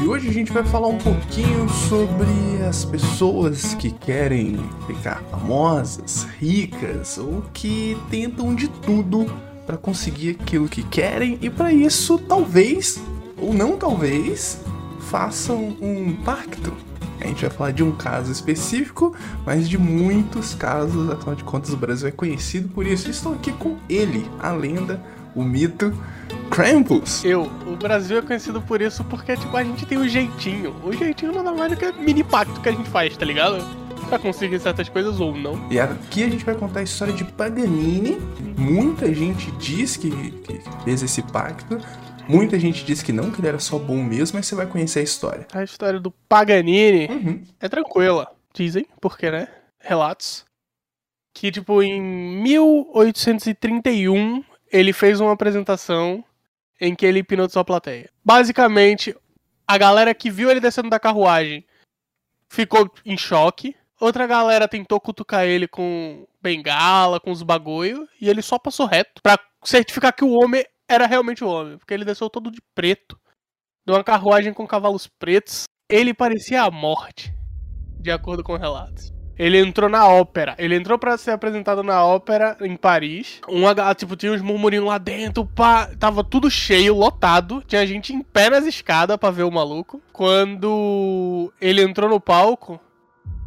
E hoje a gente vai falar um pouquinho sobre as pessoas que querem ficar famosas, ricas ou que tentam de tudo para conseguir aquilo que querem e para isso talvez ou não talvez façam um pacto. A gente vai falar de um caso específico, mas de muitos casos, afinal de contas o Brasil é conhecido por isso. Estou aqui com ele, a lenda, o mito, Krampus. Eu, o Brasil é conhecido por isso porque, tipo, a gente tem o um jeitinho. O jeitinho nada mais do que mini pacto que a gente faz, tá ligado? Pra conseguir certas coisas ou não. E aqui a gente vai contar a história de Paganini. Muita gente diz que, que fez esse pacto. Muita gente diz que não, que ele era só bom mesmo, mas você vai conhecer a história. A história do Paganini uhum. é tranquila. Dizem, porque, né? Relatos. Que, tipo, em 1831, ele fez uma apresentação em que ele hipnotizou a plateia. Basicamente, a galera que viu ele descendo da carruagem ficou em choque. Outra galera tentou cutucar ele com bengala, com os bagulho, e ele só passou reto para certificar que o homem era realmente o homem, porque ele desceu todo de preto, de uma carruagem com cavalos pretos. Ele parecia a morte, de acordo com relatos. Ele entrou na ópera. Ele entrou para ser apresentado na ópera em Paris. Um, tipo, tinha uns murmurinhos lá dentro, pá. Tava tudo cheio, lotado. Tinha gente em pé nas escadas pra ver o maluco. Quando ele entrou no palco,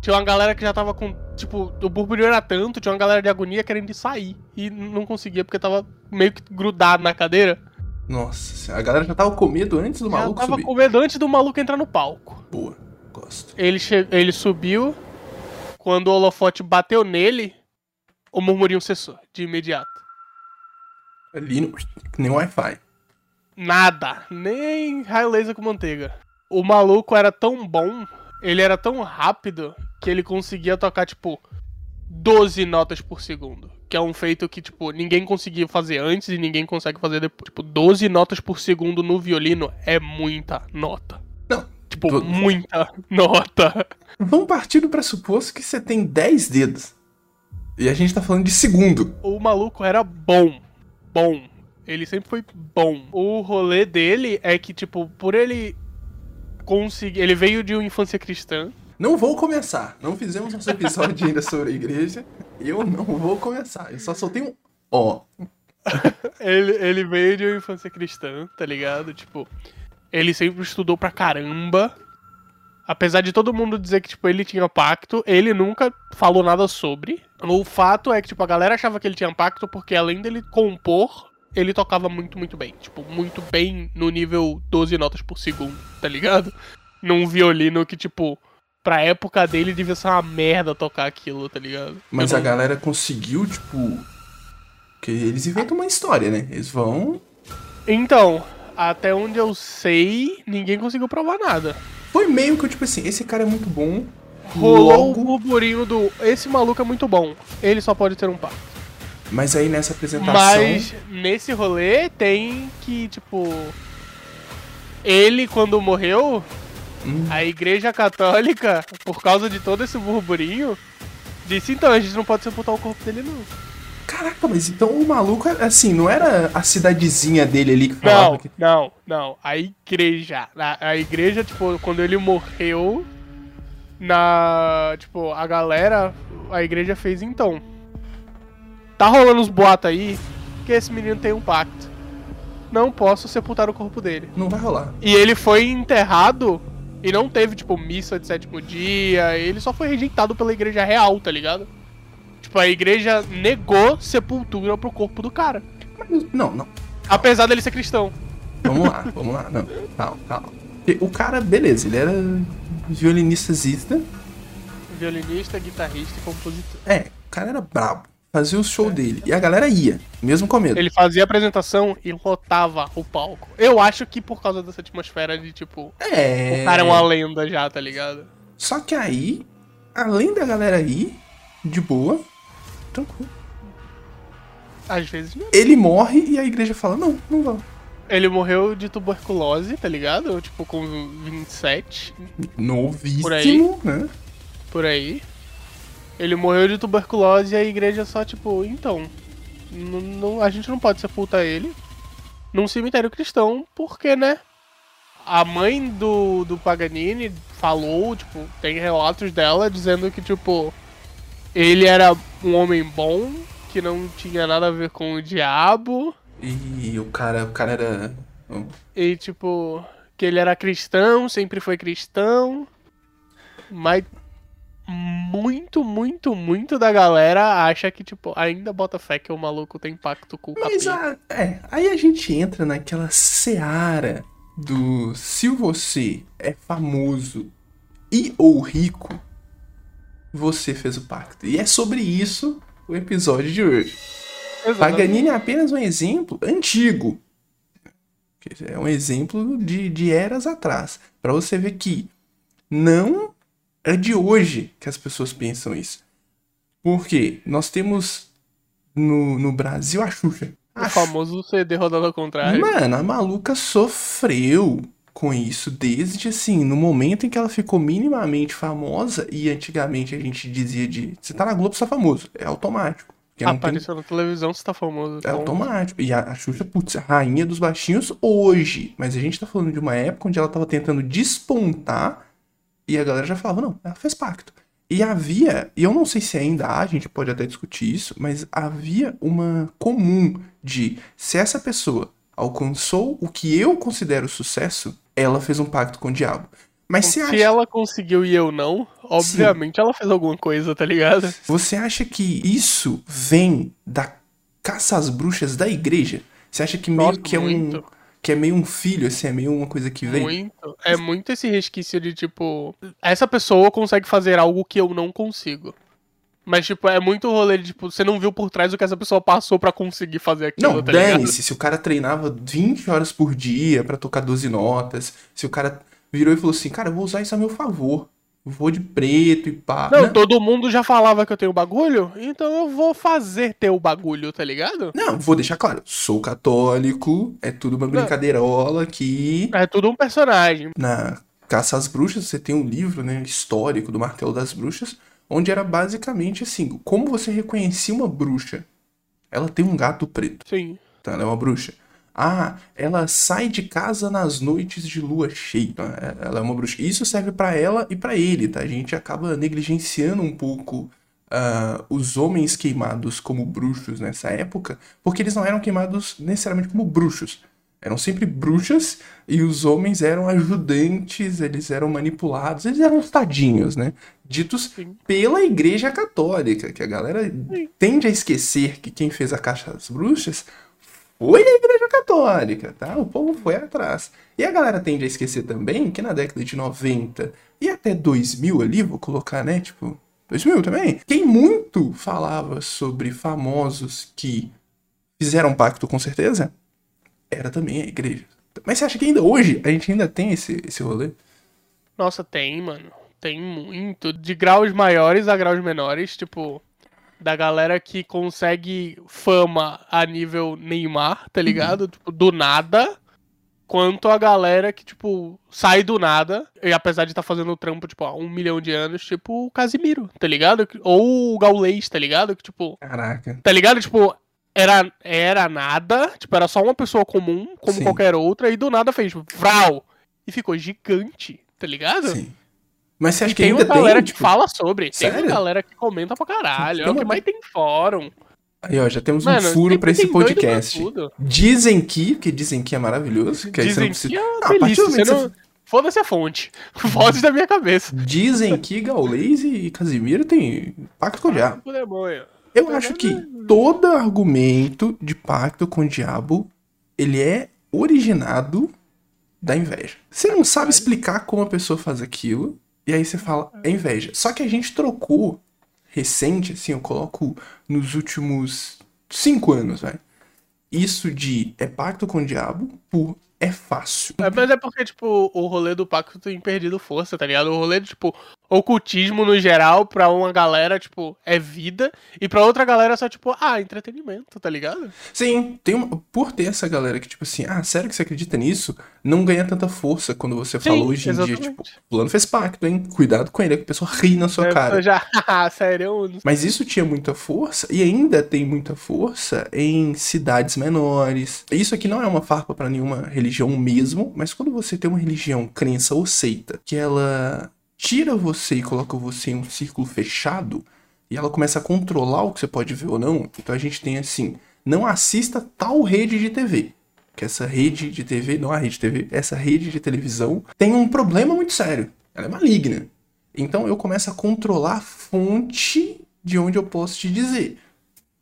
tinha uma galera que já tava com. Tipo, o burburinho era tanto, tinha uma galera de agonia querendo sair. E não conseguia, porque tava meio que grudado na cadeira. Nossa, a galera já tava com medo antes do já maluco tava subir. com medo antes do maluco entrar no palco. Boa, gosto. Ele, che... ele subiu, quando o holofote bateu nele, o murmurinho cessou de imediato. Ali, nem Wi-Fi. Nada, nem raio laser com manteiga. O maluco era tão bom, ele era tão rápido, que ele conseguia tocar, tipo, 12 notas por segundo. Que é um feito que, tipo, ninguém conseguia fazer antes e ninguém consegue fazer depois. Tipo, 12 notas por segundo no violino é muita nota. Tipo, muita nota. Vamos partir do pressuposto que você tem 10 dedos. E a gente tá falando de segundo. O maluco era bom. Bom. Ele sempre foi bom. O rolê dele é que, tipo, por ele conseguir. Ele veio de uma infância cristã. Não vou começar. Não fizemos nosso episódio ainda sobre a igreja. Eu não vou começar. Eu só soltei um ó. ele, ele veio de uma infância cristã, tá ligado? Tipo, ele sempre estudou pra caramba. Apesar de todo mundo dizer que, tipo, ele tinha pacto, ele nunca falou nada sobre. O fato é que, tipo, a galera achava que ele tinha pacto porque, além dele compor, ele tocava muito, muito bem. Tipo, muito bem no nível 12 notas por segundo, tá ligado? Num violino que, tipo, pra época dele devia ser uma merda tocar aquilo, tá ligado? Mas a galera conseguiu, tipo. Que eles inventam uma história, né? Eles vão. Então, até onde eu sei, ninguém conseguiu provar nada. Foi meio que tipo assim, esse cara é muito bom. Rolou logo... o burburinho do. Esse maluco é muito bom. Ele só pode ter um par. Mas aí nessa apresentação. Mas nesse rolê tem que, tipo. Ele, quando morreu, hum. a igreja católica, por causa de todo esse burburinho, disse: então, a gente não pode sepultar o corpo dele, não. Caraca, mas então o maluco, assim, não era a cidadezinha dele ali que falava não, que... Não, não, a igreja. A, a igreja, tipo, quando ele morreu, na. Tipo, a galera, a igreja fez então. Tá rolando uns boatos aí que esse menino tem um pacto. Não posso sepultar o corpo dele. Não vai rolar. E ele foi enterrado e não teve, tipo, missa de sétimo dia. Ele só foi rejeitado pela igreja real, tá ligado? Tipo, a igreja negou sepultura pro corpo do cara. Não, não. Apesar dele ser cristão. Vamos lá, vamos lá. Não, calma, calma. O cara, beleza, ele era violinista zista. Violinista, guitarrista e compositor. É, o cara era brabo. Fazia o show é. dele. E a galera ia, mesmo com medo. Ele fazia a apresentação e lotava o palco. Eu acho que por causa dessa atmosfera de tipo. É. O cara é uma lenda já, tá ligado? Só que aí, além da galera ir, de boa, tranquilo. Às vezes não. Ele morre e a igreja fala: não, não vamos. Ele morreu de tuberculose, tá ligado? Tipo, com 27. Novíssimo, por aí, né? Por aí. Ele morreu de tuberculose e a igreja só, tipo, então. a gente não pode sepultar ele num cemitério cristão, porque, né? a mãe do, do Paganini falou, tipo, tem relatos dela dizendo que, tipo, ele era um homem bom, que não tinha nada a ver com o diabo. E o cara, o cara era. E, tipo, que ele era cristão, sempre foi cristão. Mas muito, muito, muito da galera acha que, tipo, ainda bota fé que o maluco tem pacto com o Mas a, é, aí a gente entra naquela seara do se você é famoso e ou rico, você fez o pacto. E é sobre isso o episódio de hoje. Exatamente. Paganini é apenas um exemplo antigo. É um exemplo de, de eras atrás. para você ver que não é de hoje que as pessoas pensam isso. Porque nós temos no, no Brasil a Xuxa. O famoso CD rodando ao contrário. Mano, a maluca sofreu com isso desde assim, no momento em que ela ficou minimamente famosa e antigamente a gente dizia de você tá na Globo, você tá famoso, é automático. Apareceu tem... na televisão, você tá famoso. É automático. E a, a Xuxa, putz, a rainha dos baixinhos hoje. Mas a gente tá falando de uma época onde ela tava tentando despontar e a galera já falava, não, ela fez pacto. E havia, e eu não sei se ainda há, a gente pode até discutir isso, mas havia uma comum de se essa pessoa alcançou o que eu considero sucesso, ela fez um pacto com o diabo. Mas se acha... ela conseguiu e eu não, obviamente Sim. ela fez alguma coisa, tá ligado? Você acha que isso vem da caça às bruxas da igreja? Você acha que meio Nossa, que é muito. um que é meio um filho, assim, é meio uma coisa que vem. Muito. É muito esse resquício de tipo, essa pessoa consegue fazer algo que eu não consigo. Mas, tipo, é muito rolê de, tipo, você não viu por trás o que essa pessoa passou para conseguir fazer aquilo, Não, tá dane-se, se o cara treinava 20 horas por dia para tocar 12 notas, se o cara virou e falou assim, cara, eu vou usar isso a meu favor vou de preto e pá. Não, não, todo mundo já falava que eu tenho bagulho, então eu vou fazer ter o bagulho, tá ligado? Não, vou deixar claro, sou católico, é tudo uma brincadeirola que... É tudo um personagem. Na Caça às Bruxas, você tem um livro, né, histórico do Martelo das Bruxas, onde era basicamente assim, como você reconhecia uma bruxa? Ela tem um gato preto. Sim. Então ela é uma bruxa. Ah, ela sai de casa nas noites de lua cheia. É, ela é uma bruxa. Isso serve para ela e para ele, tá? A gente acaba negligenciando um pouco uh, os homens queimados como bruxos nessa época, porque eles não eram queimados necessariamente como bruxos. Eram sempre bruxas e os homens eram ajudantes, eles eram manipulados, eles eram tadinhos, né? Ditos Sim. pela Igreja Católica, que a galera Sim. tende a esquecer que quem fez a Caixa das Bruxas foi a Igreja Católica, tá? O povo foi atrás. E a galera tende a esquecer também que na década de 90 e até 2000 ali, vou colocar, né, tipo, 2000 também, quem muito falava sobre famosos que fizeram pacto com certeza, era também a igreja. Mas você acha que ainda hoje a gente ainda tem esse, esse rolê? Nossa, tem, mano. Tem muito. De graus maiores a graus menores, tipo da galera que consegue fama a nível Neymar, tá ligado? Uhum. Tipo, do nada. Quanto a galera que, tipo, sai do nada. E apesar de estar tá fazendo o trampo, tipo, há um milhão de anos, tipo o Casimiro, tá ligado? Ou o Gaulês, tá ligado? Que, tipo. Caraca. Tá ligado? Tipo, era, era nada, tipo, era só uma pessoa comum, como Sim. qualquer outra, e do nada fez, tipo, vral! E ficou gigante, tá ligado? Sim. Mas você acha e que tem ainda uma galera tem, que tipo... fala sobre. Sério? Tem uma galera que comenta pra caralho. É o que mais tem fórum. Aí, ó, já temos Mano, um furo pra esse podcast. Dizem que, que dizem que é maravilhoso. Que dizem precisa... que é ah, delícia. Você não... Foda-se a fonte. Voz da minha cabeça. Dizem que Gaules e Casimiro tem pacto com o diabo. Eu acho que todo argumento de pacto com o diabo, ele é originado da inveja. Você não sabe explicar como a pessoa faz aquilo, e aí você fala, é inveja. Só que a gente trocou recente, assim, eu coloco nos últimos cinco anos, vai. Isso de é pacto com o diabo por é fácil. É, mas é porque, tipo, o rolê do pacto tem perdido força, tá ligado? O rolê, tipo, ocultismo no geral, pra uma galera, tipo, é vida, e pra outra galera é só, tipo, ah, entretenimento, tá ligado? Sim, tem uma, por ter essa galera que, tipo assim, ah, sério que você acredita nisso? Não ganha tanta força quando você Sim, fala hoje em exatamente. dia, tipo, o fulano fez pacto, hein? Cuidado com ele, que a pessoa ri na sua eu cara. Já, sério? Mas isso tinha muita força, e ainda tem muita força em cidades menores. Isso aqui não é uma farpa para nenhuma religião mesmo, mas quando você tem uma religião, crença ou seita, que ela tira você e coloca você em um círculo fechado, e ela começa a controlar o que você pode ver ou não, então a gente tem assim, não assista tal rede de TV. Que essa rede de TV, não a rede de TV, essa rede de televisão tem um problema muito sério. Ela é maligna. Então eu começo a controlar a fonte de onde eu posso te dizer.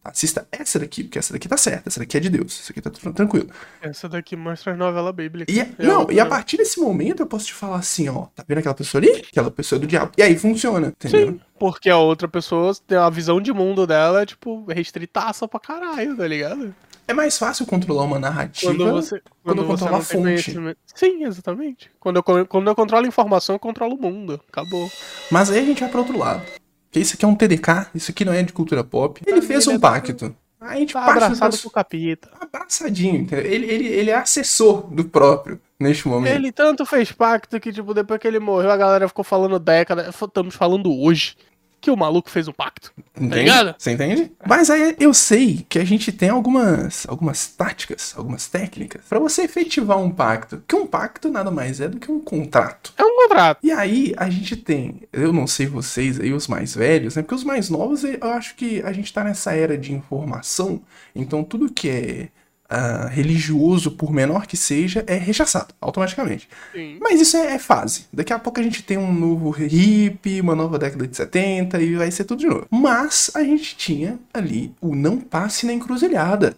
Assista essa daqui, porque essa daqui tá certa, essa daqui é de Deus, essa aqui tá tranquilo. Essa daqui mostra as novelas bíblicas. E, é- não, e a partir desse momento eu posso te falar assim, ó, tá vendo aquela pessoa ali? Aquela pessoa é do diabo. E aí funciona, entendeu? Sim, porque a outra pessoa tem a visão de mundo dela, tipo, restritaça pra caralho, tá ligado? É mais fácil controlar uma narrativa Quando você, quando eu você controlo a fonte. Sim, exatamente. Quando eu, quando eu controlo a informação, eu controlo o mundo. Acabou. Mas aí a gente vai pro outro lado. Porque isso aqui é um TDK, isso aqui não é de cultura pop. Ele fez um é pacto. A gente Tá abraçado pro capita. abraçadinho, entendeu? Ele, ele, ele é assessor do próprio neste momento. Ele tanto fez pacto que, tipo, depois que ele morreu, a galera ficou falando década. Estamos falando hoje que o maluco fez um pacto. Entende? ligado? Você entende? Mas aí eu sei que a gente tem algumas, algumas táticas, algumas técnicas pra você efetivar um pacto. Que um pacto nada mais é do que um contrato. É um contrato. E aí a gente tem, eu não sei vocês aí, os mais velhos, né? Porque os mais novos, eu acho que a gente tá nessa era de informação, então tudo que é ah, religioso, por menor que seja, é rechaçado automaticamente. Sim. Mas isso é, é fase. Daqui a pouco a gente tem um novo hip, uma nova década de 70 e vai ser tudo de novo. Mas a gente tinha ali o não passe na encruzilhada.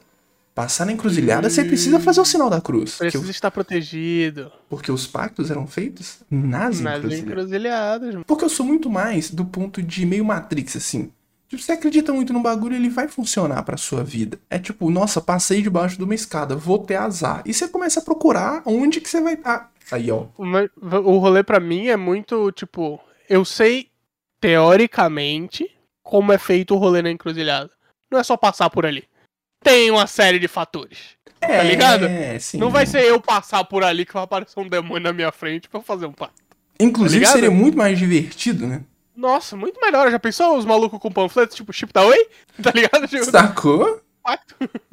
Passar na encruzilhada, você precisa fazer o sinal da cruz. Precisa o- estar protegido. porque os pactos eram feitos nas Nas encruzilhadas. encruzilhadas. Porque eu sou muito mais do ponto de meio Matrix, assim. Tipo, você acredita muito no bagulho, ele vai funcionar pra sua vida. É tipo, nossa, passei debaixo de uma escada, vou ter azar. E você começa a procurar onde que você vai estar. Aí, ó. O rolê pra mim é muito, tipo, eu sei teoricamente como é feito o rolê na encruzilhada. Não é só passar por ali. Tem uma série de fatores. É, ligado? sim. Não vai ser eu passar por ali que vai aparecer um demônio na minha frente pra eu fazer um pacto. Inclusive, tá seria muito mais divertido, né? Nossa, muito melhor. Já pensou os malucos com panfletos, tipo, chip da Oi? Tá ligado? Tipo, Sacou?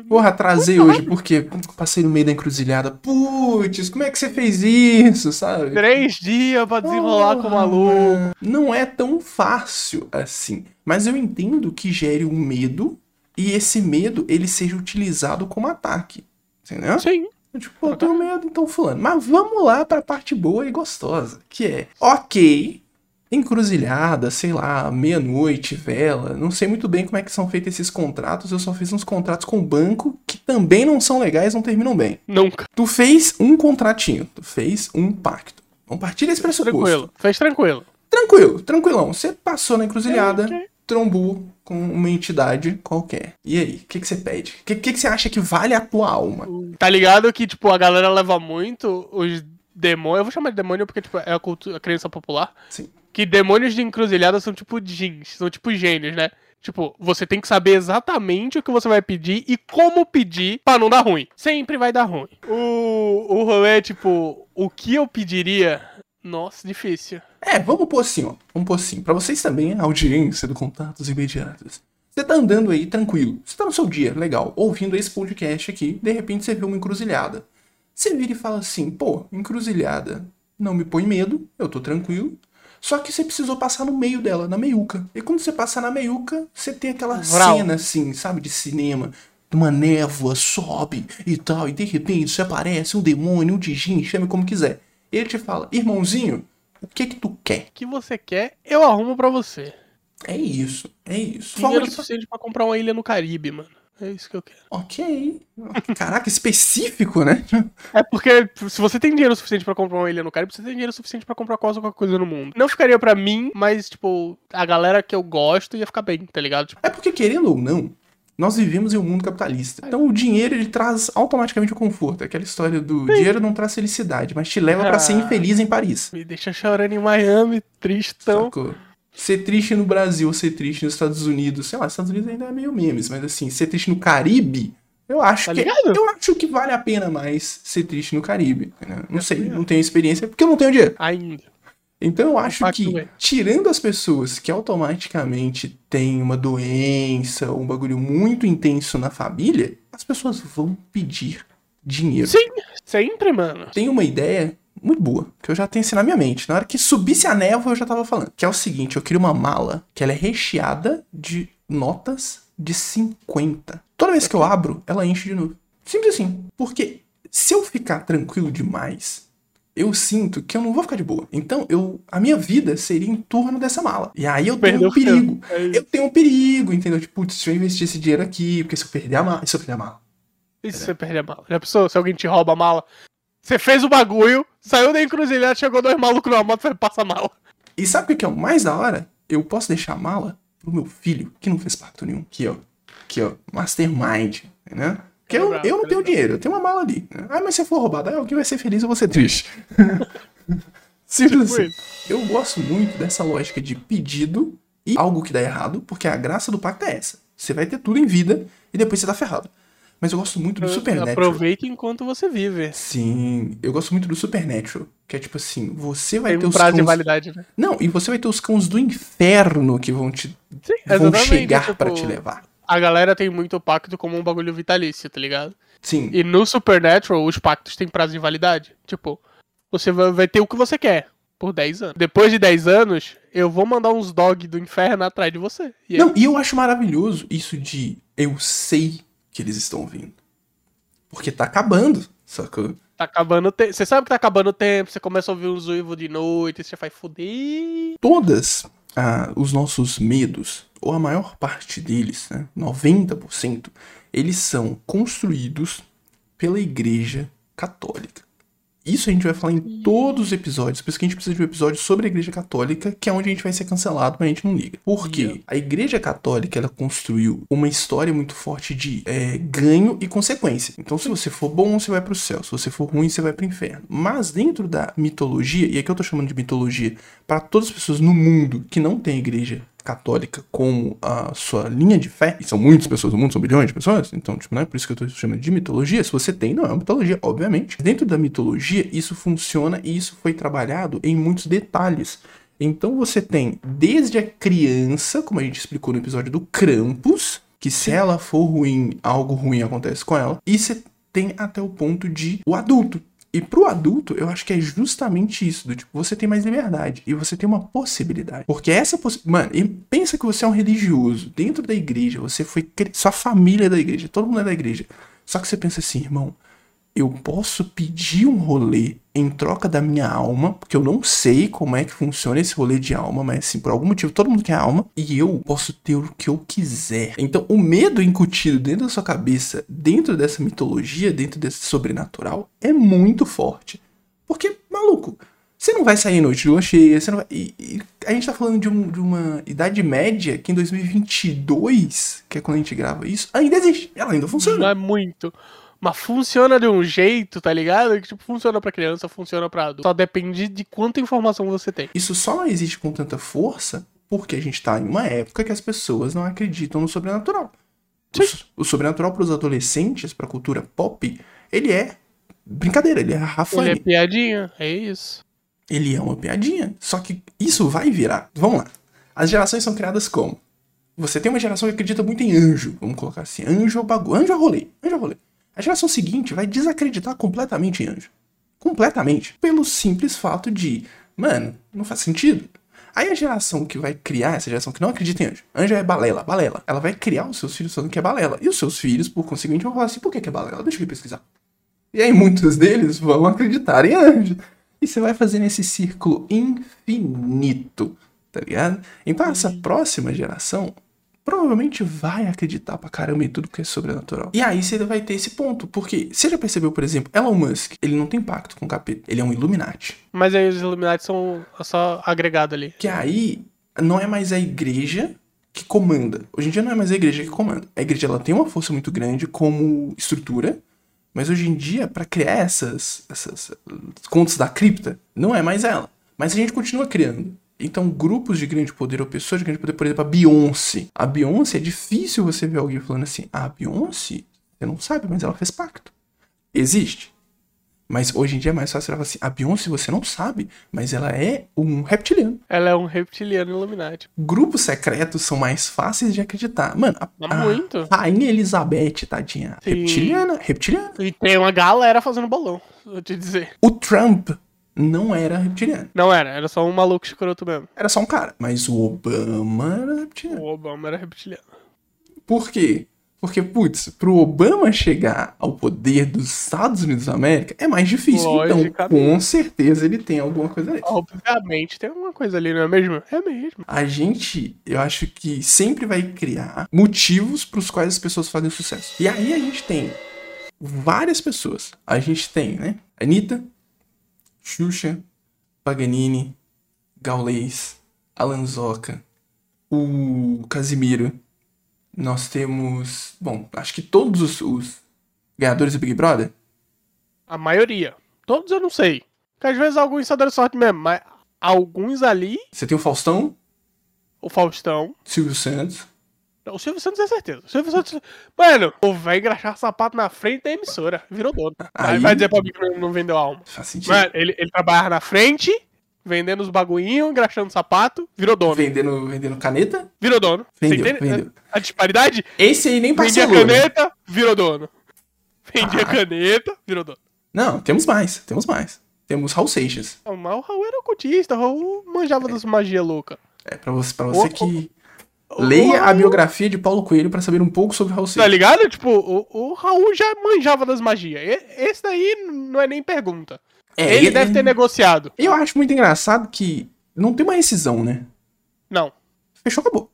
Porra, atrasei hoje porque passei no meio da encruzilhada. Putz, como é que você fez isso, sabe? Três dias pra desenrolar com o maluco. Não é tão fácil assim. Mas eu entendo que gere um medo e esse medo ele seja utilizado como ataque. Entendeu? Sim. Tipo, pô, eu tenho medo, então fulano. Mas vamos lá pra parte boa e gostosa. Que é, ok, encruzilhada, sei lá, meia-noite, vela. Não sei muito bem como é que são feitos esses contratos. Eu só fiz uns contratos com o banco que também não são legais, não terminam bem. Nunca. Tu fez um contratinho, tu fez um pacto. Vamos partir desse pressuposto. Tranquilo. Fez tranquilo. Tranquilo, tranquilão. Você passou na encruzilhada, Ok. trombou com uma entidade qualquer. E aí, o que, que você pede? O que, que, que você acha que vale a tua alma? Tá ligado que, tipo, a galera leva muito os demônios. Eu vou chamar de demônio porque, tipo, é a, cultura, a crença popular. Sim. Que demônios de encruzilhada são tipo jeans, são tipo gênios, né? Tipo, você tem que saber exatamente o que você vai pedir e como pedir pra não dar ruim. Sempre vai dar ruim. O, o rolê é, tipo, o que eu pediria? Nossa, difícil. É, vamos pôr assim, ó. Vamos pôr assim. Pra vocês também, a audiência do Contatos Imediatos. Você tá andando aí tranquilo. Você tá no seu dia, legal. Ouvindo esse podcast aqui. De repente você vê uma encruzilhada. Você vira e fala assim, pô, encruzilhada não me põe medo, eu tô tranquilo. Só que você precisou passar no meio dela, na meiuca. E quando você passa na meiuca, você tem aquela Vral. cena assim, sabe, de cinema. Uma névoa sobe e tal, e de repente você aparece um demônio, um djin, chame como quiser. Ele te fala, irmãozinho, o que que tu quer? O que você quer, eu arrumo pra você. É isso, é isso. Forma Dinheiro de- suficiente pra comprar uma ilha no Caribe, mano. É isso que eu quero. Ok. Caraca, específico, né? É porque se você tem dinheiro suficiente pra comprar uma ilha no Caribe, você tem dinheiro suficiente pra comprar quase qualquer coisa no mundo. Não ficaria pra mim, mas, tipo, a galera que eu gosto ia ficar bem, tá ligado? Tipo, É porque, querendo ou não, nós vivemos em um mundo capitalista. Então o dinheiro ele traz automaticamente o conforto. Aquela história do dinheiro não traz felicidade, mas te leva pra ser Ah. infeliz em Paris. me deixa chorando em Miami, tristão. Sacou? Ser triste no Brasil, ser triste nos Estados Unidos, sei lá, Estados Unidos ainda é meio memes, mas assim, ser triste no Caribe, eu acho Tá que eu acho que vale a pena mais ser triste no Caribe. né? Não sei, não tenho experiência porque eu não tenho dinheiro. Ainda. Então eu acho que, é. tirando as pessoas que automaticamente têm uma doença, um bagulho muito intenso na família, as pessoas vão pedir dinheiro. Sim, sempre, mano. Tem uma ideia muito boa, que eu já tenho assim na minha mente. Na hora que subisse a névoa, eu já tava falando. Que é o seguinte, eu queria uma mala que ela é recheada de notas de 50. Toda vez que eu abro, ela enche de novo. Simples assim. Porque se eu ficar tranquilo demais, eu sinto que eu não vou ficar de boa. Então, eu, a minha vida seria em torno dessa mala. E aí eu tenho Perdeu um perigo. É Eu tenho um perigo, entendeu? Tipo, putz, se eu investir esse dinheiro aqui, porque se eu perder a mala. E se eu perder a mala? E se você perder a mala? Já pensou? Se alguém te rouba a mala, você fez o bagulho, saiu da encruzilhada, chegou dois malucos numa moto e passa a mala. E sabe o que é o mais da hora? Eu posso deixar a mala pro meu filho, que não fez pacto nenhum. Aqui, ó. Aqui, ó. Mastermind, né? Porque eu, eu não tenho dinheiro, eu tenho uma mala ali. né? Ah, mas se eu for roubado, aí alguém vai ser feliz, eu vou ser triste. Simples Tipo assim. Eu gosto muito dessa lógica de pedido e algo que dá errado, porque a graça do pacto é essa. Você vai ter tudo em vida e depois você tá ferrado. Mas eu gosto muito do Supernatural. Aproveita enquanto você vive. Sim, eu gosto muito do Supernatural. Que é tipo assim, você vai Tem ter um os prazo de cãos... validade, né? Não, e você vai ter os cãos do inferno que vão te Sim, vão exatamente. chegar tipo, pra te levar. A galera tem muito pacto como um bagulho vitalício, tá ligado? Sim. E no Supernatural, os pactos têm prazo de validade. Tipo, você vai ter o que você quer por 10 anos. Depois de 10 anos, eu vou mandar uns dog do inferno atrás de você. E aí, Não, e eu acho maravilhoso isso de eu sei que eles estão vindo. Porque tá acabando, sacou? tá acabando o tempo. Você sabe que tá acabando o tempo, você começa a ouvir uns uivos de noite, você vai foder. Todas ah, os nossos medos, ou a maior parte deles, né, 90%, eles são construídos pela Igreja Católica. Isso a gente vai falar em todos os episódios, por isso que a gente precisa de um episódio sobre a Igreja Católica, que é onde a gente vai ser cancelado, mas a gente não liga. Por quê? A Igreja Católica, ela construiu uma história muito forte de é, ganho e consequência. Então, se você for bom, você vai pro céu. Se você for ruim, você vai pro inferno. Mas dentro da mitologia, e aqui eu tô chamando de mitologia para todas as pessoas no mundo que não tem Igreja católica como a sua linha de fé, e são muitas pessoas no mundo, são bilhões de pessoas, então, tipo, não é por isso que eu tô chamando de mitologia. Se você tem, não é uma mitologia, obviamente. Dentro da mitologia, isso funciona e isso foi trabalhado em muitos detalhes. Então você tem desde a criança, como a gente explicou no episódio do Krampus, que se ela for ruim, algo ruim acontece com ela, e você tem até o ponto de o adulto. E pro adulto, eu acho que é justamente isso, do tipo, você tem mais liberdade e você tem uma possibilidade. Porque essa possibilidade, mano, e pensa que você é um religioso, dentro da igreja, você foi sua família é da igreja, todo mundo é da igreja. Só que você pensa assim, irmão, eu posso pedir um rolê em troca da minha alma, porque eu não sei como é que funciona esse rolê de alma, mas assim, por algum motivo todo mundo quer alma, e eu posso ter o que eu quiser. Então, o medo incutido dentro da sua cabeça, dentro dessa mitologia, dentro desse sobrenatural, é muito forte. Porque, maluco, você não vai sair noite de lua cheia, você não vai. E, e a gente tá falando de, um- de uma idade média que em 2022, que é quando a gente grava isso, ainda existe. Ela ainda funciona. Não é muito. Mas funciona de um jeito, tá ligado? Que tipo, funciona pra criança, funciona pra adulto. Só depende de quanta informação você tem. Isso só não existe com tanta força porque a gente tá em uma época que as pessoas não acreditam no sobrenatural. O, o sobrenatural para os adolescentes, pra cultura pop, ele é brincadeira, ele é Ele é piadinha, é isso. Ele é uma piadinha. Só que isso vai virar. Vamos lá. As gerações são criadas como? Você tem uma geração que acredita muito em anjo. Vamos colocar assim. Anjo é bagulho. Anjo é rolê. Anjo é rolê. A geração seguinte vai desacreditar completamente em anjo. Completamente. Pelo simples fato de, mano, não faz sentido. Aí a geração que vai criar, essa geração que não acredita em anjo, anjo é balela, balela. Ela vai criar os seus filhos falando que é balela. E os seus filhos, por conseguinte, vão falar assim, por que que é balela? Deixa eu ir pesquisar. E aí muitos deles vão acreditar em anjo. E você vai fazendo esse círculo infinito, tá ligado? Então essa próxima geração provavelmente vai acreditar pra caramba em tudo que é sobrenatural. E aí você vai ter esse ponto, porque você já percebeu, por exemplo, Elon Musk, ele não tem pacto com o capeta, ele é um Illuminati. Mas aí os Illuminati são só agregado ali. Que aí não é mais a igreja que comanda. Hoje em dia não é mais a igreja que comanda. A igreja ela tem uma força muito grande como estrutura, mas hoje em dia para criar essas essas contos da cripta não é mais ela. Mas a gente continua criando. Então, grupos de grande poder ou pessoas de grande poder, por exemplo, a Beyoncé. A Beyoncé é difícil você ver alguém falando assim: "Ah, a Beyoncé, você não sabe, mas ela fez pacto". Existe. Mas hoje em dia é mais fácil falar assim, a Beyoncé você não sabe, mas ela é um reptiliano. Ela é um reptiliano Illuminati. Grupos secretos são mais fáceis de acreditar. Mano, a, Mas a muito. Rainha Elizabeth, tadinha. Sim. Reptiliana, reptiliana. E tem uma galera fazendo bolão, vou te dizer. O Trump não era reptiliano. Não era, era só um maluco escroto mesmo. Era só um cara. Mas o Obama era reptiliano. O Obama era reptiliano. Por quê? Porque, putz, pro Obama chegar ao poder dos Estados Unidos da América é mais difícil. Então, com certeza ele tem alguma coisa ali. Obviamente tem alguma coisa ali, não é mesmo? É mesmo. A gente, eu acho que sempre vai criar motivos pros quais as pessoas fazem sucesso. E aí a gente tem várias pessoas. A gente tem, né? Anitta, Xuxa, Paganini, Gaules, Alan Zoca, o Casimiro. Nós temos, bom, acho que todos os, os ganhadores do Big Brother. A maioria. Todos eu não sei. Porque às vezes alguns só deram sorte mesmo, mas alguns ali, Você tem o Faustão, o Faustão. Silvio Santos. Não, O Silvio Santos é certeza. O Silvio Santos. Mano, o velho engraxar sapato na frente da emissora. Virou dono. Aí Aí- vai dizer pra mim que não, vendeu alma. Faz sentido. Mano, ele, ele trabalhava na frente, vendendo os baguinhos, engraxando sapato, virou dono. Vendendo, vendendo caneta. Virou dono. Você Vendeu, entende vendeu. a disparidade? Esse aí nem Vendia parcelou. né? caneta, virou dono. Vendia Ah. caneta, virou dono. Não, temos mais, temos mais. Temos Raul Seixas. Não, mas o Raul era ocultista, o Raul manjava das magia louca. É pra você, pra você O- que leia a biografia de Paulo Coelho pra saber um pouco sobre Raul Tá Seixas. ligado? Tipo, o, o Raul já manjava das magias. E- Esse daí não é nem pergunta. É, ele deve ter negociado. Eu acho muito engraçado que não tem uma rescisão, né? Não. Fechou, acabou.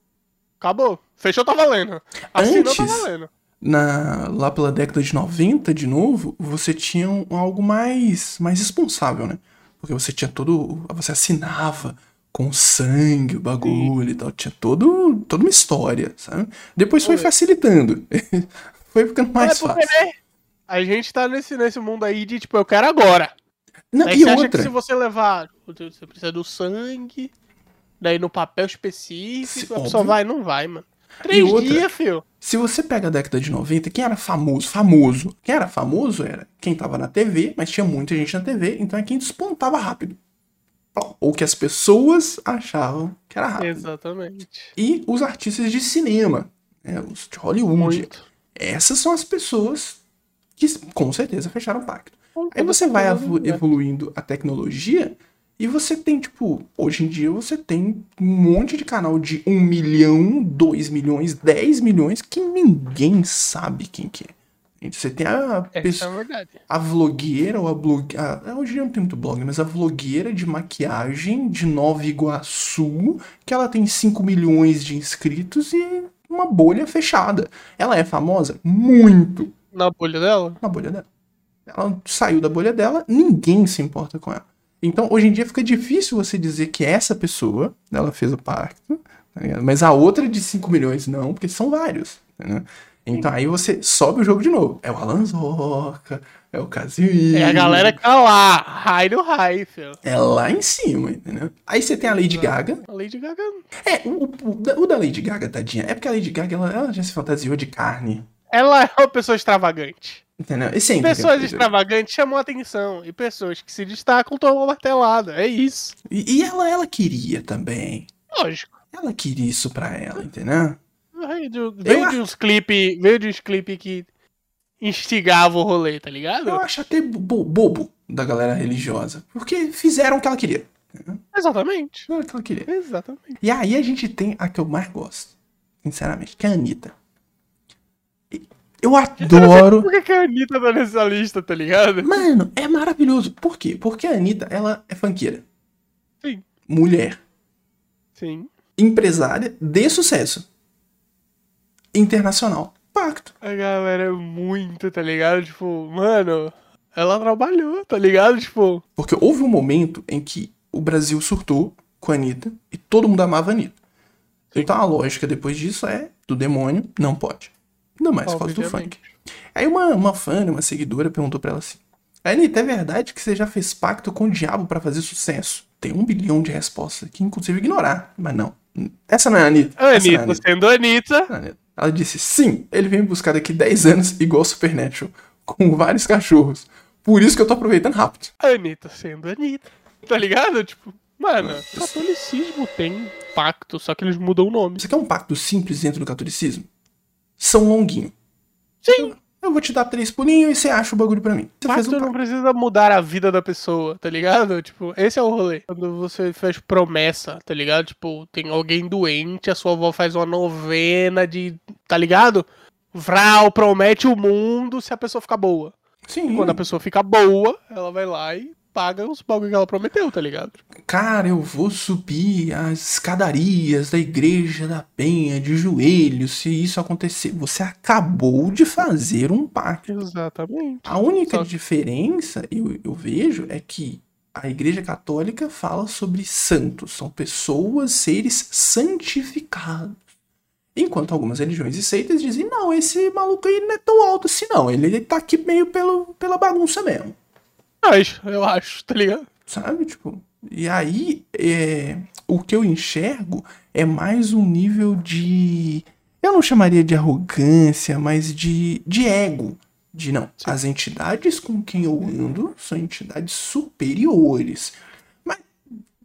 Acabou. Fechou, tá valendo. Assinou, tá Antes- valendo. Na, lá pela década de 90, de novo, você tinha um, algo mais, mais responsável, né? Porque você tinha todo. Você assinava com sangue o bagulho e tal. Tinha todo, toda uma história, sabe? Depois foi Oi. facilitando. foi ficando mais é porque, fácil. né? A gente tá nesse, nesse mundo aí de, tipo, eu quero agora. Não, e você acha que outra. se você levar. Você precisa do sangue, daí no papel específico, Se- a pessoa vai, não vai, mano. Três outra? dias, fio. Se você pega a década de 90, quem era famoso? Famoso. Quem era famoso era quem tava na TV, mas tinha muita gente na TV, então é quem despontava rápido. Ou que as pessoas achavam que era rápido. Exatamente. E os artistas de cinema, né, os de Hollywood. Muito. Essas são as pessoas que com certeza fecharam o pacto. Aí você vai evoluindo a tecnologia e você tem, tipo, hoje em dia você tem um monte de canal de 1 milhão, 2 milhões, 10 milhões que ninguém sabe quem que é. Você tem a, Essa pessoa, é a verdade. a vlogueira ou a blog... a- hoje em dia não tem muito blog, mas a vlogueira de maquiagem de Nova Iguaçu, que ela tem 5 milhões de inscritos e uma bolha fechada. Ela é famosa? Muito Na bolha dela? na bolha dela. Ela saiu da bolha dela, ninguém se importa com ela. Então, hoje em dia fica difícil você dizer que essa pessoa, ela fez o pacto, tá mas a outra de 5 milhões não, porque são vários. entendeu? Então aí você sobe o jogo de novo. É o Alan Zoca, é o Casimiro. É a galera que tá lá, high no high, filho. É lá em cima, entendeu? Aí você tem a Lady Gaga. A Lady Gaga. É, o, o- o da- Lady Gaga, tadinha, é porque a Lady Gaga, ela, ela já se fantasiou de carne. Ela é uma pessoa extravagante. Entendeu? E sempre. Pessoas extravagantes chamam a atenção. E pessoas que se destacam tomam martelada. É isso. E, e ela, ela queria também. Lógico. Ela queria isso pra ela, entendeu? Veio de, veio de uns clipes. Veio de uns clipes que instigavam o rolê, tá ligado? Eu acho até bo- bobo da galera religiosa. Porque fizeram o que ela queria. Exatamente. Fizeram o que ela queria. Exatamente. E aí a gente tem a que eu mais gosto. Sinceramente, que é a Anitta. Eu adoro. Por que, a Anitta tá nessa lista, tá ligado? Mano, é maravilhoso. Por quê? Porque a Anitta, ela é funkeira. Sim. Mulher. Sim. Empresária de sucesso. Internacional. Pacto. A galera é muito, tá ligado? Tipo, mano, ela trabalhou, tá ligado? Tipo, Porque houve um momento em que o Brasil surtou com a Anitta e todo mundo amava a Anitta. Então a lógica depois disso é do demônio, não pode. Ainda mais por causa do funk. Aí uma, uma fã, uma seguidora perguntou pra ela assim: Anitta, é verdade que você já fez pacto com o diabo pra fazer sucesso? Tem um bilhão de respostas que inclusive ignorar. Mas não. Essa não é a Anitta. a Essa não é a Anitta sendo Anitta, Anitta. Ela disse: sim, ele vem me buscar daqui 10 anos igual Supernatural, com vários cachorros. Por isso que eu tô aproveitando rápido. Anitta sendo Anitta. Tá ligado? Tipo, mano, o catolicismo tem pacto, só que eles mudam o nome. Você quer um pacto simples dentro do catolicismo? São Longuinho. Sim. Eu vou te dar três pulinhos e você acha o bagulho pra mim. Você Pacto um não precisa mudar a vida da pessoa, tá ligado? Tipo, esse é o rolê. Quando você faz promessa, tá ligado? Tipo, tem alguém doente, a sua avó faz uma novena de. tá ligado? Vral, promete o mundo se a pessoa ficar boa. Sim. Quando a pessoa fica boa, ela vai lá e paga os bagulho que ela prometeu, tá ligado? Cara, eu vou subir as escadarias da igreja da Penha de joelhos se isso acontecer. Você acabou de fazer um pacto. Exatamente. A única Só- diferença, eu, eu vejo, é que a Igreja Católica fala sobre santos, são pessoas, seres santificados. Enquanto algumas religiões e seitas dizem, não, esse maluco aí não é tão alto assim não, ele tá aqui meio pelo, pela bagunça mesmo, Mas, eu acho, tá ligado? sabe? Tipo, e aí, é, o que eu enxergo é mais um nível de, eu não chamaria de arrogância, mas de, de ego. De não, as entidades com quem eu ando são entidades superiores. Mas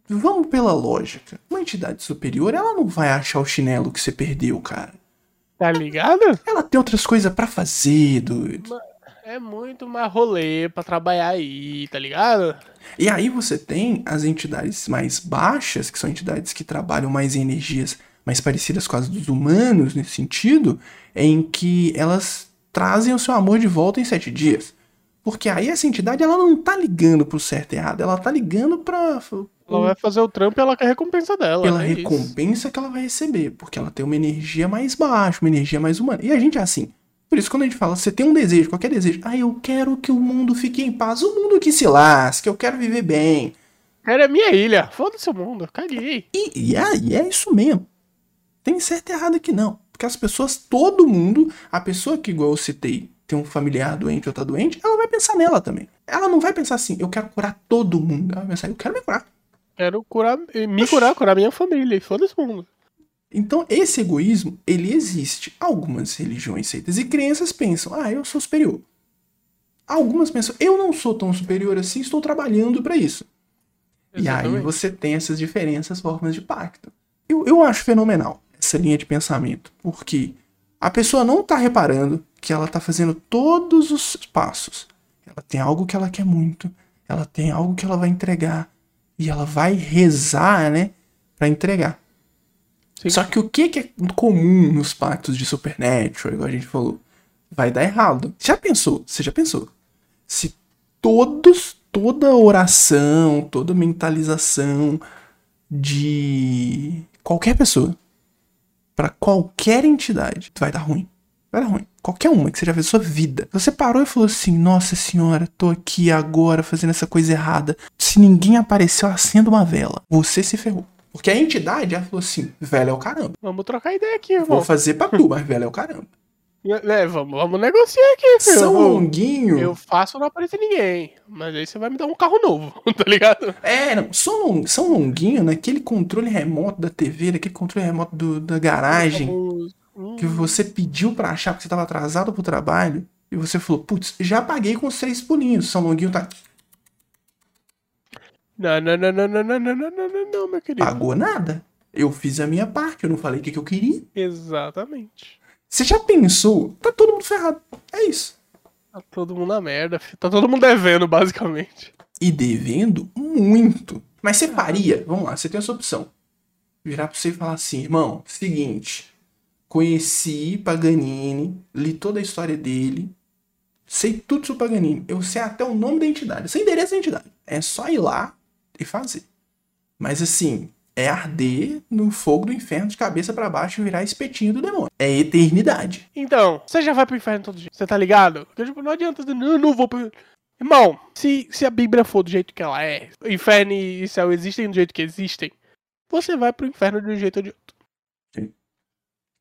vamos pela lógica. Uma entidade superior, ela não vai achar o chinelo que você perdeu, cara. Tá ligado? Ela tem outras coisas pra fazer, doido. É muito mais rolê pra trabalhar aí, tá ligado? E aí você tem as entidades mais baixas, que são entidades que trabalham mais em energias mais parecidas com as dos humanos, nesse sentido, em que elas trazem o seu amor de volta em sete dias. Porque aí essa entidade ela não tá ligando pro certo e errado, ela tá ligando pra, Ela vai fazer o trampo e ela quer a recompensa dela. pela é isso. recompensa que ela vai receber, porque ela tem uma energia mais baixa, uma energia mais humana. E a gente é assim. Por isso, quando a gente fala, você tem um desejo, qualquer desejo, ah, eu quero que o mundo fique em paz, o mundo que se lasque, eu quero viver bem. É minha ilha. Foda-se o mundo. Caguei. E, e, é, e é isso mesmo. Tem certo e errado aqui não. Porque as pessoas, todo mundo, a pessoa que, igual eu citei, tem um familiar doente ou tá doente, ela vai pensar nela também. Ela não vai pensar assim, eu quero curar todo mundo. Ela vai pensar, eu quero me curar. Quero curar, me curar, curar minha família. Foda-se o mundo. Então, esse egoísmo, ele existe. Algumas religiões, seitas e crenças pensam, ah, eu sou superior. Algumas pensam, eu não sou tão superior assim, estou trabalhando para isso. E aí Exatamente. você tem essas diferentes formas de pacto. Eu, eu acho fenomenal essa linha de pensamento, porque a pessoa não tá reparando que ela tá fazendo todos os passos. Ela tem algo que ela quer muito, ela tem algo que ela vai entregar, e ela vai rezar, né, para entregar. Sim. Só que o que, é comum nos pactos de Supernatural, igual a gente falou, vai dar errado. Já pensou? Você já pensou? Se todos, toda oração, toda mentalização de qualquer pessoa para qualquer entidade vai dar ruim. Vai dar ruim. Qualquer uma que você já fez sua vida. Você parou e falou assim: Nossa senhora, tô aqui agora fazendo essa coisa errada. Se ninguém apareceu, acenda uma vela. Você se ferrou. Porque a entidade, ela falou assim: Velho é o caramba. Vamos trocar ideia aqui, Vou irmão. fazer pra tu, mas velho é o caramba. É, vamos, vamos negociar aqui, filho. São Longuinho. Eu faço não aparecer ninguém. Mas aí você vai me dar um carro novo, tá ligado? É, não. São, Long... São Longuinho, naquele controle remoto da TV, daquele controle remoto do- da garagem. Hum, que você pediu pra achar porque você tava atrasado pro trabalho e você falou, putz, já paguei com os três pulinhos. São Longuinho tá. Não, não, não, não, não, não, não, não, não, não, não, meu querido. Pagou nada. Eu fiz a minha parte, eu não falei o que, que eu queria. Exatamente. Você já pensou? Tá todo mundo ferrado. É isso. Tá todo mundo na merda, filho. Tá todo mundo devendo, basicamente. E devendo muito. Mas você faria? Vamos lá, você tem essa opção. Virar pra você e falar assim, irmão, seguinte. Conheci Paganini, li toda a história dele, sei tudo sobre Paganini. Eu sei até o nome da entidade, sei o endereço da entidade. É só ir lá e fazer. Mas assim, é arder no fogo do inferno de cabeça pra baixo e virar espetinho do demônio. É eternidade. Então, você já vai pro inferno todo dia. Você tá ligado? Porque, tipo, não adianta dizer, não, eu não vou pro. Irmão, se, se a Bíblia for do jeito que ela é, inferno e céu existem do jeito que existem, você vai pro inferno de um jeito ou de outro.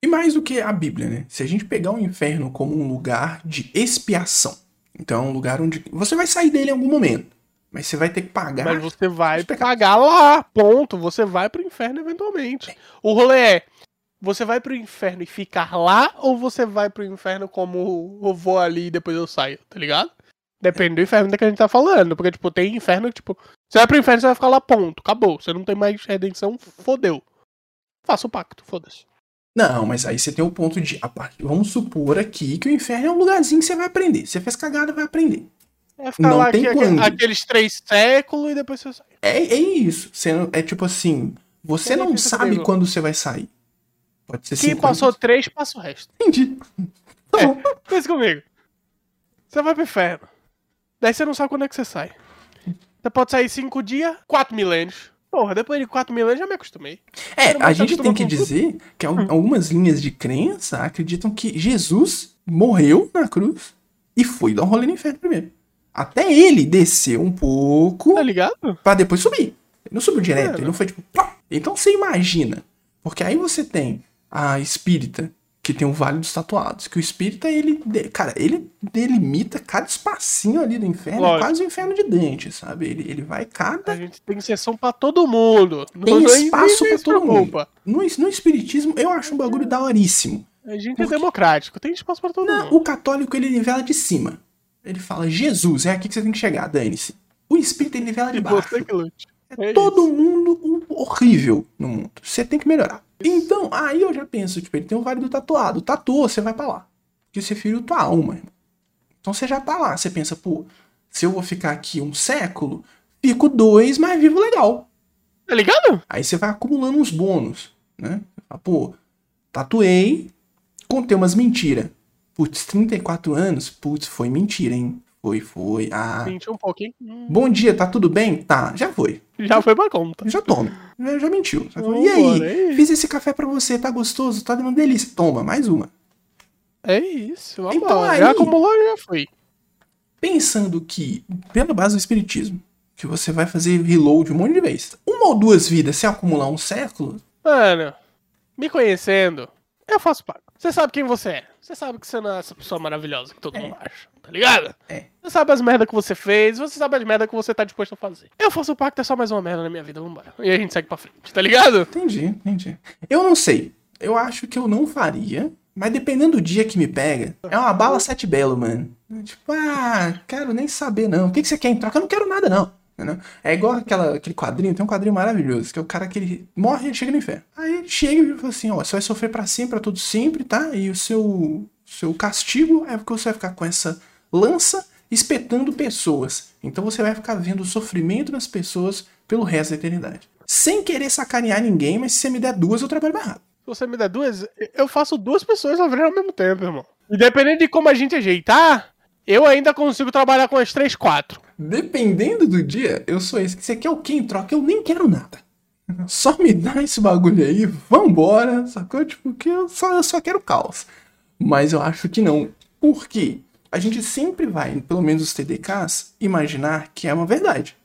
E mais do que a Bíblia, né? Se a gente pegar o inferno como um lugar de expiação, então é um lugar onde você vai sair dele em algum momento, mas você vai ter que pagar. Mas você vai pecados. pagar lá, ponto. Você vai pro inferno eventualmente. O rolê é, você vai pro inferno e ficar lá, ou você vai pro inferno como eu vou ali e depois eu saio, tá ligado? Depende do inferno que a gente tá falando. Porque, tipo, tem inferno que, tipo, você vai pro inferno, você vai ficar lá, ponto. Acabou. Você não tem mais redenção, fodeu. Faça o pacto, foda-se. Não, mas aí você tem o ponto de. Vamos supor aqui que o inferno é um lugarzinho que você vai aprender. Você fez cagada, vai aprender. É ficar Não lá tem aqui, quando. aqueles três séculos e depois você sai. É, é isso. Você é tipo assim. Você é não sabe quando você vai sair. Pode ser Quem 50. passou três, passa o resto. Entendi. Tá bom. Pensa comigo. Você vai pro inferno. Daí você não sabe quando é que você sai. Você pode sair cinco dias, quatro milênios. Porra, depois de quatro milênios já me acostumei. É, a gente tem que com tudo? dizer que al- algumas linhas de crença acreditam que Jesus morreu na cruz e foi dar um rolê no inferno primeiro. Até ele desceu um pouco Tá ligado? pra depois subir. Ele não subiu direto, É, ele não foi tipo. pá. Então você imagina. Porque aí você tem a espírita, que tem o Vale dos Tatuados. Que o espírita, ele. Cara, ele delimita cada espacinho ali do inferno, Lógico. quase o inferno de dente, sabe? Ele, ele vai cada A gente tem sessão pra todo mundo. Tem Não- espaço se todo mundo. No, no espiritismo, eu acho um bagulho daoríssimo. A gente é democrático, tem espaço pra todo Não, mundo. o católico, ele nivela de cima. Ele fala, Jesus, é aqui que você tem que chegar, dane-se. O espírita, ele nivela de baixo. É É todo isso. mundo um- horrível no mundo. Você tem que melhorar. Então, aí eu já penso, tipo, ele tem o vale do tatuado. Tatuou, você vai pra lá. Porque você feriu tua alma, irmão. Então você já tá lá. Você pensa, pô, se eu vou ficar aqui um século, fico dois, mas vivo legal. Tá ligado? Aí você vai acumulando uns bônus, né? Pô, tatuei, contei umas mentiras. Putz, 34 anos? Putz, foi mentira, hein? Foi, foi. Ah. Mentiu um pouquinho. Hum, Bom dia, tá tudo bem? Tá, já foi. Já foi pra conta. Já toma. Já, já mentiu. Já e aí? Fiz esse café pra você, tá gostoso? Tá dando uma delícia. Toma, mais uma. É isso, vamos Então, lá. aí- Já acumulou, já foi. Pensando que, pela base do espiritismo, que você vai fazer reload um monte de vezes. Uma ou duas vidas, se acumular um século, Mano, me conhecendo, eu faço parte. Você sabe quem você é. Você sabe que você não é essa pessoa maravilhosa que todo mundo acha. Tá ligado? É. Você sabe as merdas que você fez, você sabe as merdas que você tá disposto a fazer. Eu faço o pacto, é só mais uma merda na minha vida, vambora. E a gente segue pra frente, tá ligado? Entendi, entendi. Eu não sei. Eu acho que eu não faria. Mas dependendo do dia que me pega, é uma bala sete belo, mano. Tipo, ah, quero nem saber não. O que, que você quer em troca? Eu não quero nada, não. Entendeu? É igual aquela, aquele quadrinho, tem um quadrinho maravilhoso, que é o cara que ele morre e ele chega no inferno. Aí ele chega e fala assim, ó, você vai sofrer pra sempre, pra todo sempre, tá? E o seu, seu castigo é porque você vai ficar com essa lança espetando pessoas. Então você vai ficar vendo o sofrimento das pessoas pelo resto da eternidade. Sem querer sacanear ninguém, mas se você me der duas, eu trabalho mais rápido. Se você me der duas, eu faço duas pessoas lavrando ao mesmo tempo, irmão. E dependendo de como a gente ajeitar, eu ainda consigo trabalhar com as três, quatro. Dependendo do dia, eu sou esse. Você quer o que em troca? Eu nem quero nada. Só me dá esse bagulho aí, vambora, sacou? Tipo, que eu só, eu só quero caos. Mas eu acho que não. Por quê? A gente sempre vai, pelo menos os TDKs, imaginar que é uma verdade.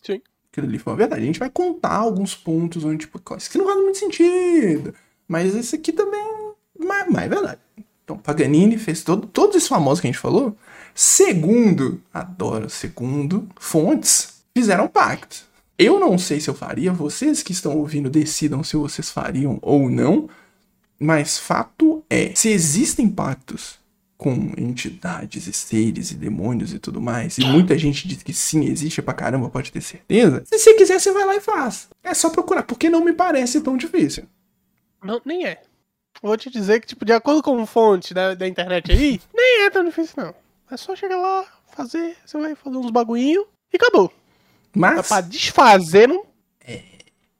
Sim. Aquilo ali foi uma verdade. A gente vai contar alguns pontos onde, tipo, isso aqui não faz muito sentido. Mas esse aqui também mas, mas é verdade. Então, Paganini fez todo, todos esses famosos que a gente falou. Segundo, adoro segundo, fontes, fizeram pacto. Eu não sei se eu faria, vocês que estão ouvindo decidam se vocês fariam ou não. Mas fato é, se existem pactos com entidades e seres e demônios e tudo mais, e muita gente diz que sim, existe pra caramba, pode ter certeza. Se você quiser, você vai lá e faz. É só procurar, porque não me parece tão difícil. Não, nem é. Vou te dizer que, tipo, de acordo com fonte da, da internet aí, nem é tão difícil, não. É só chegar lá, fazer, você vai fazer uns bagulhinho e acabou. Mas Mas, pra desfazer, não.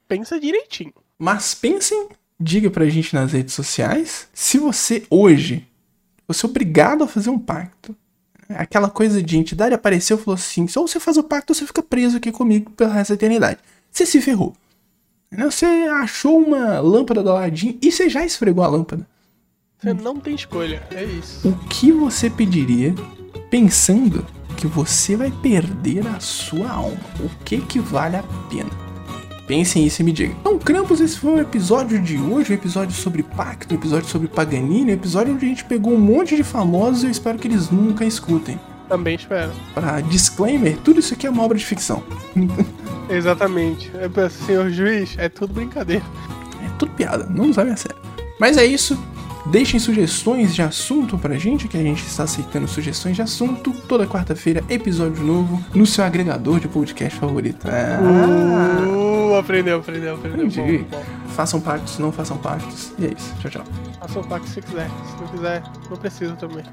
Pensa direitinho. mas pensem, diga pra gente nas redes sociais, se você hoje você é obrigado a fazer um pacto. Aquela coisa de entidade apareceu e falou assim: ou você faz o pacto ou você fica preso aqui comigo pelo resto da eternidade. Você se ferrou. Entendeu? Você achou uma lâmpada do Aladdin e você já esfregou a lâmpada. Você não tem escolha, é isso. O que você pediria pensando que você vai perder a sua alma? O que que vale a pena? Pensem nisso e me digam. Então, Krampus, esse foi o episódio de hoje, um episódio sobre pacto, um episódio sobre Paganini, um episódio onde a gente pegou um monte de famosos e eu espero que eles nunca escutem. Também espero. Para disclaimer, tudo isso aqui é uma obra de ficção. Exatamente. É senhor juiz, é tudo brincadeira. É tudo piada, não nos leve a sério. Mas é isso. Deixem sugestões de assunto pra gente, que a gente está aceitando sugestões de assunto. Toda quarta-feira, episódio novo no seu agregador de podcast favorito. Ah, Uh, aprendeu, aprendeu, aprendeu. Bom, bom. façam pactos, não façam pactos. E é isso. Tchau, tchau. Faça o pacto se quiser. Se não quiser, não precisa também.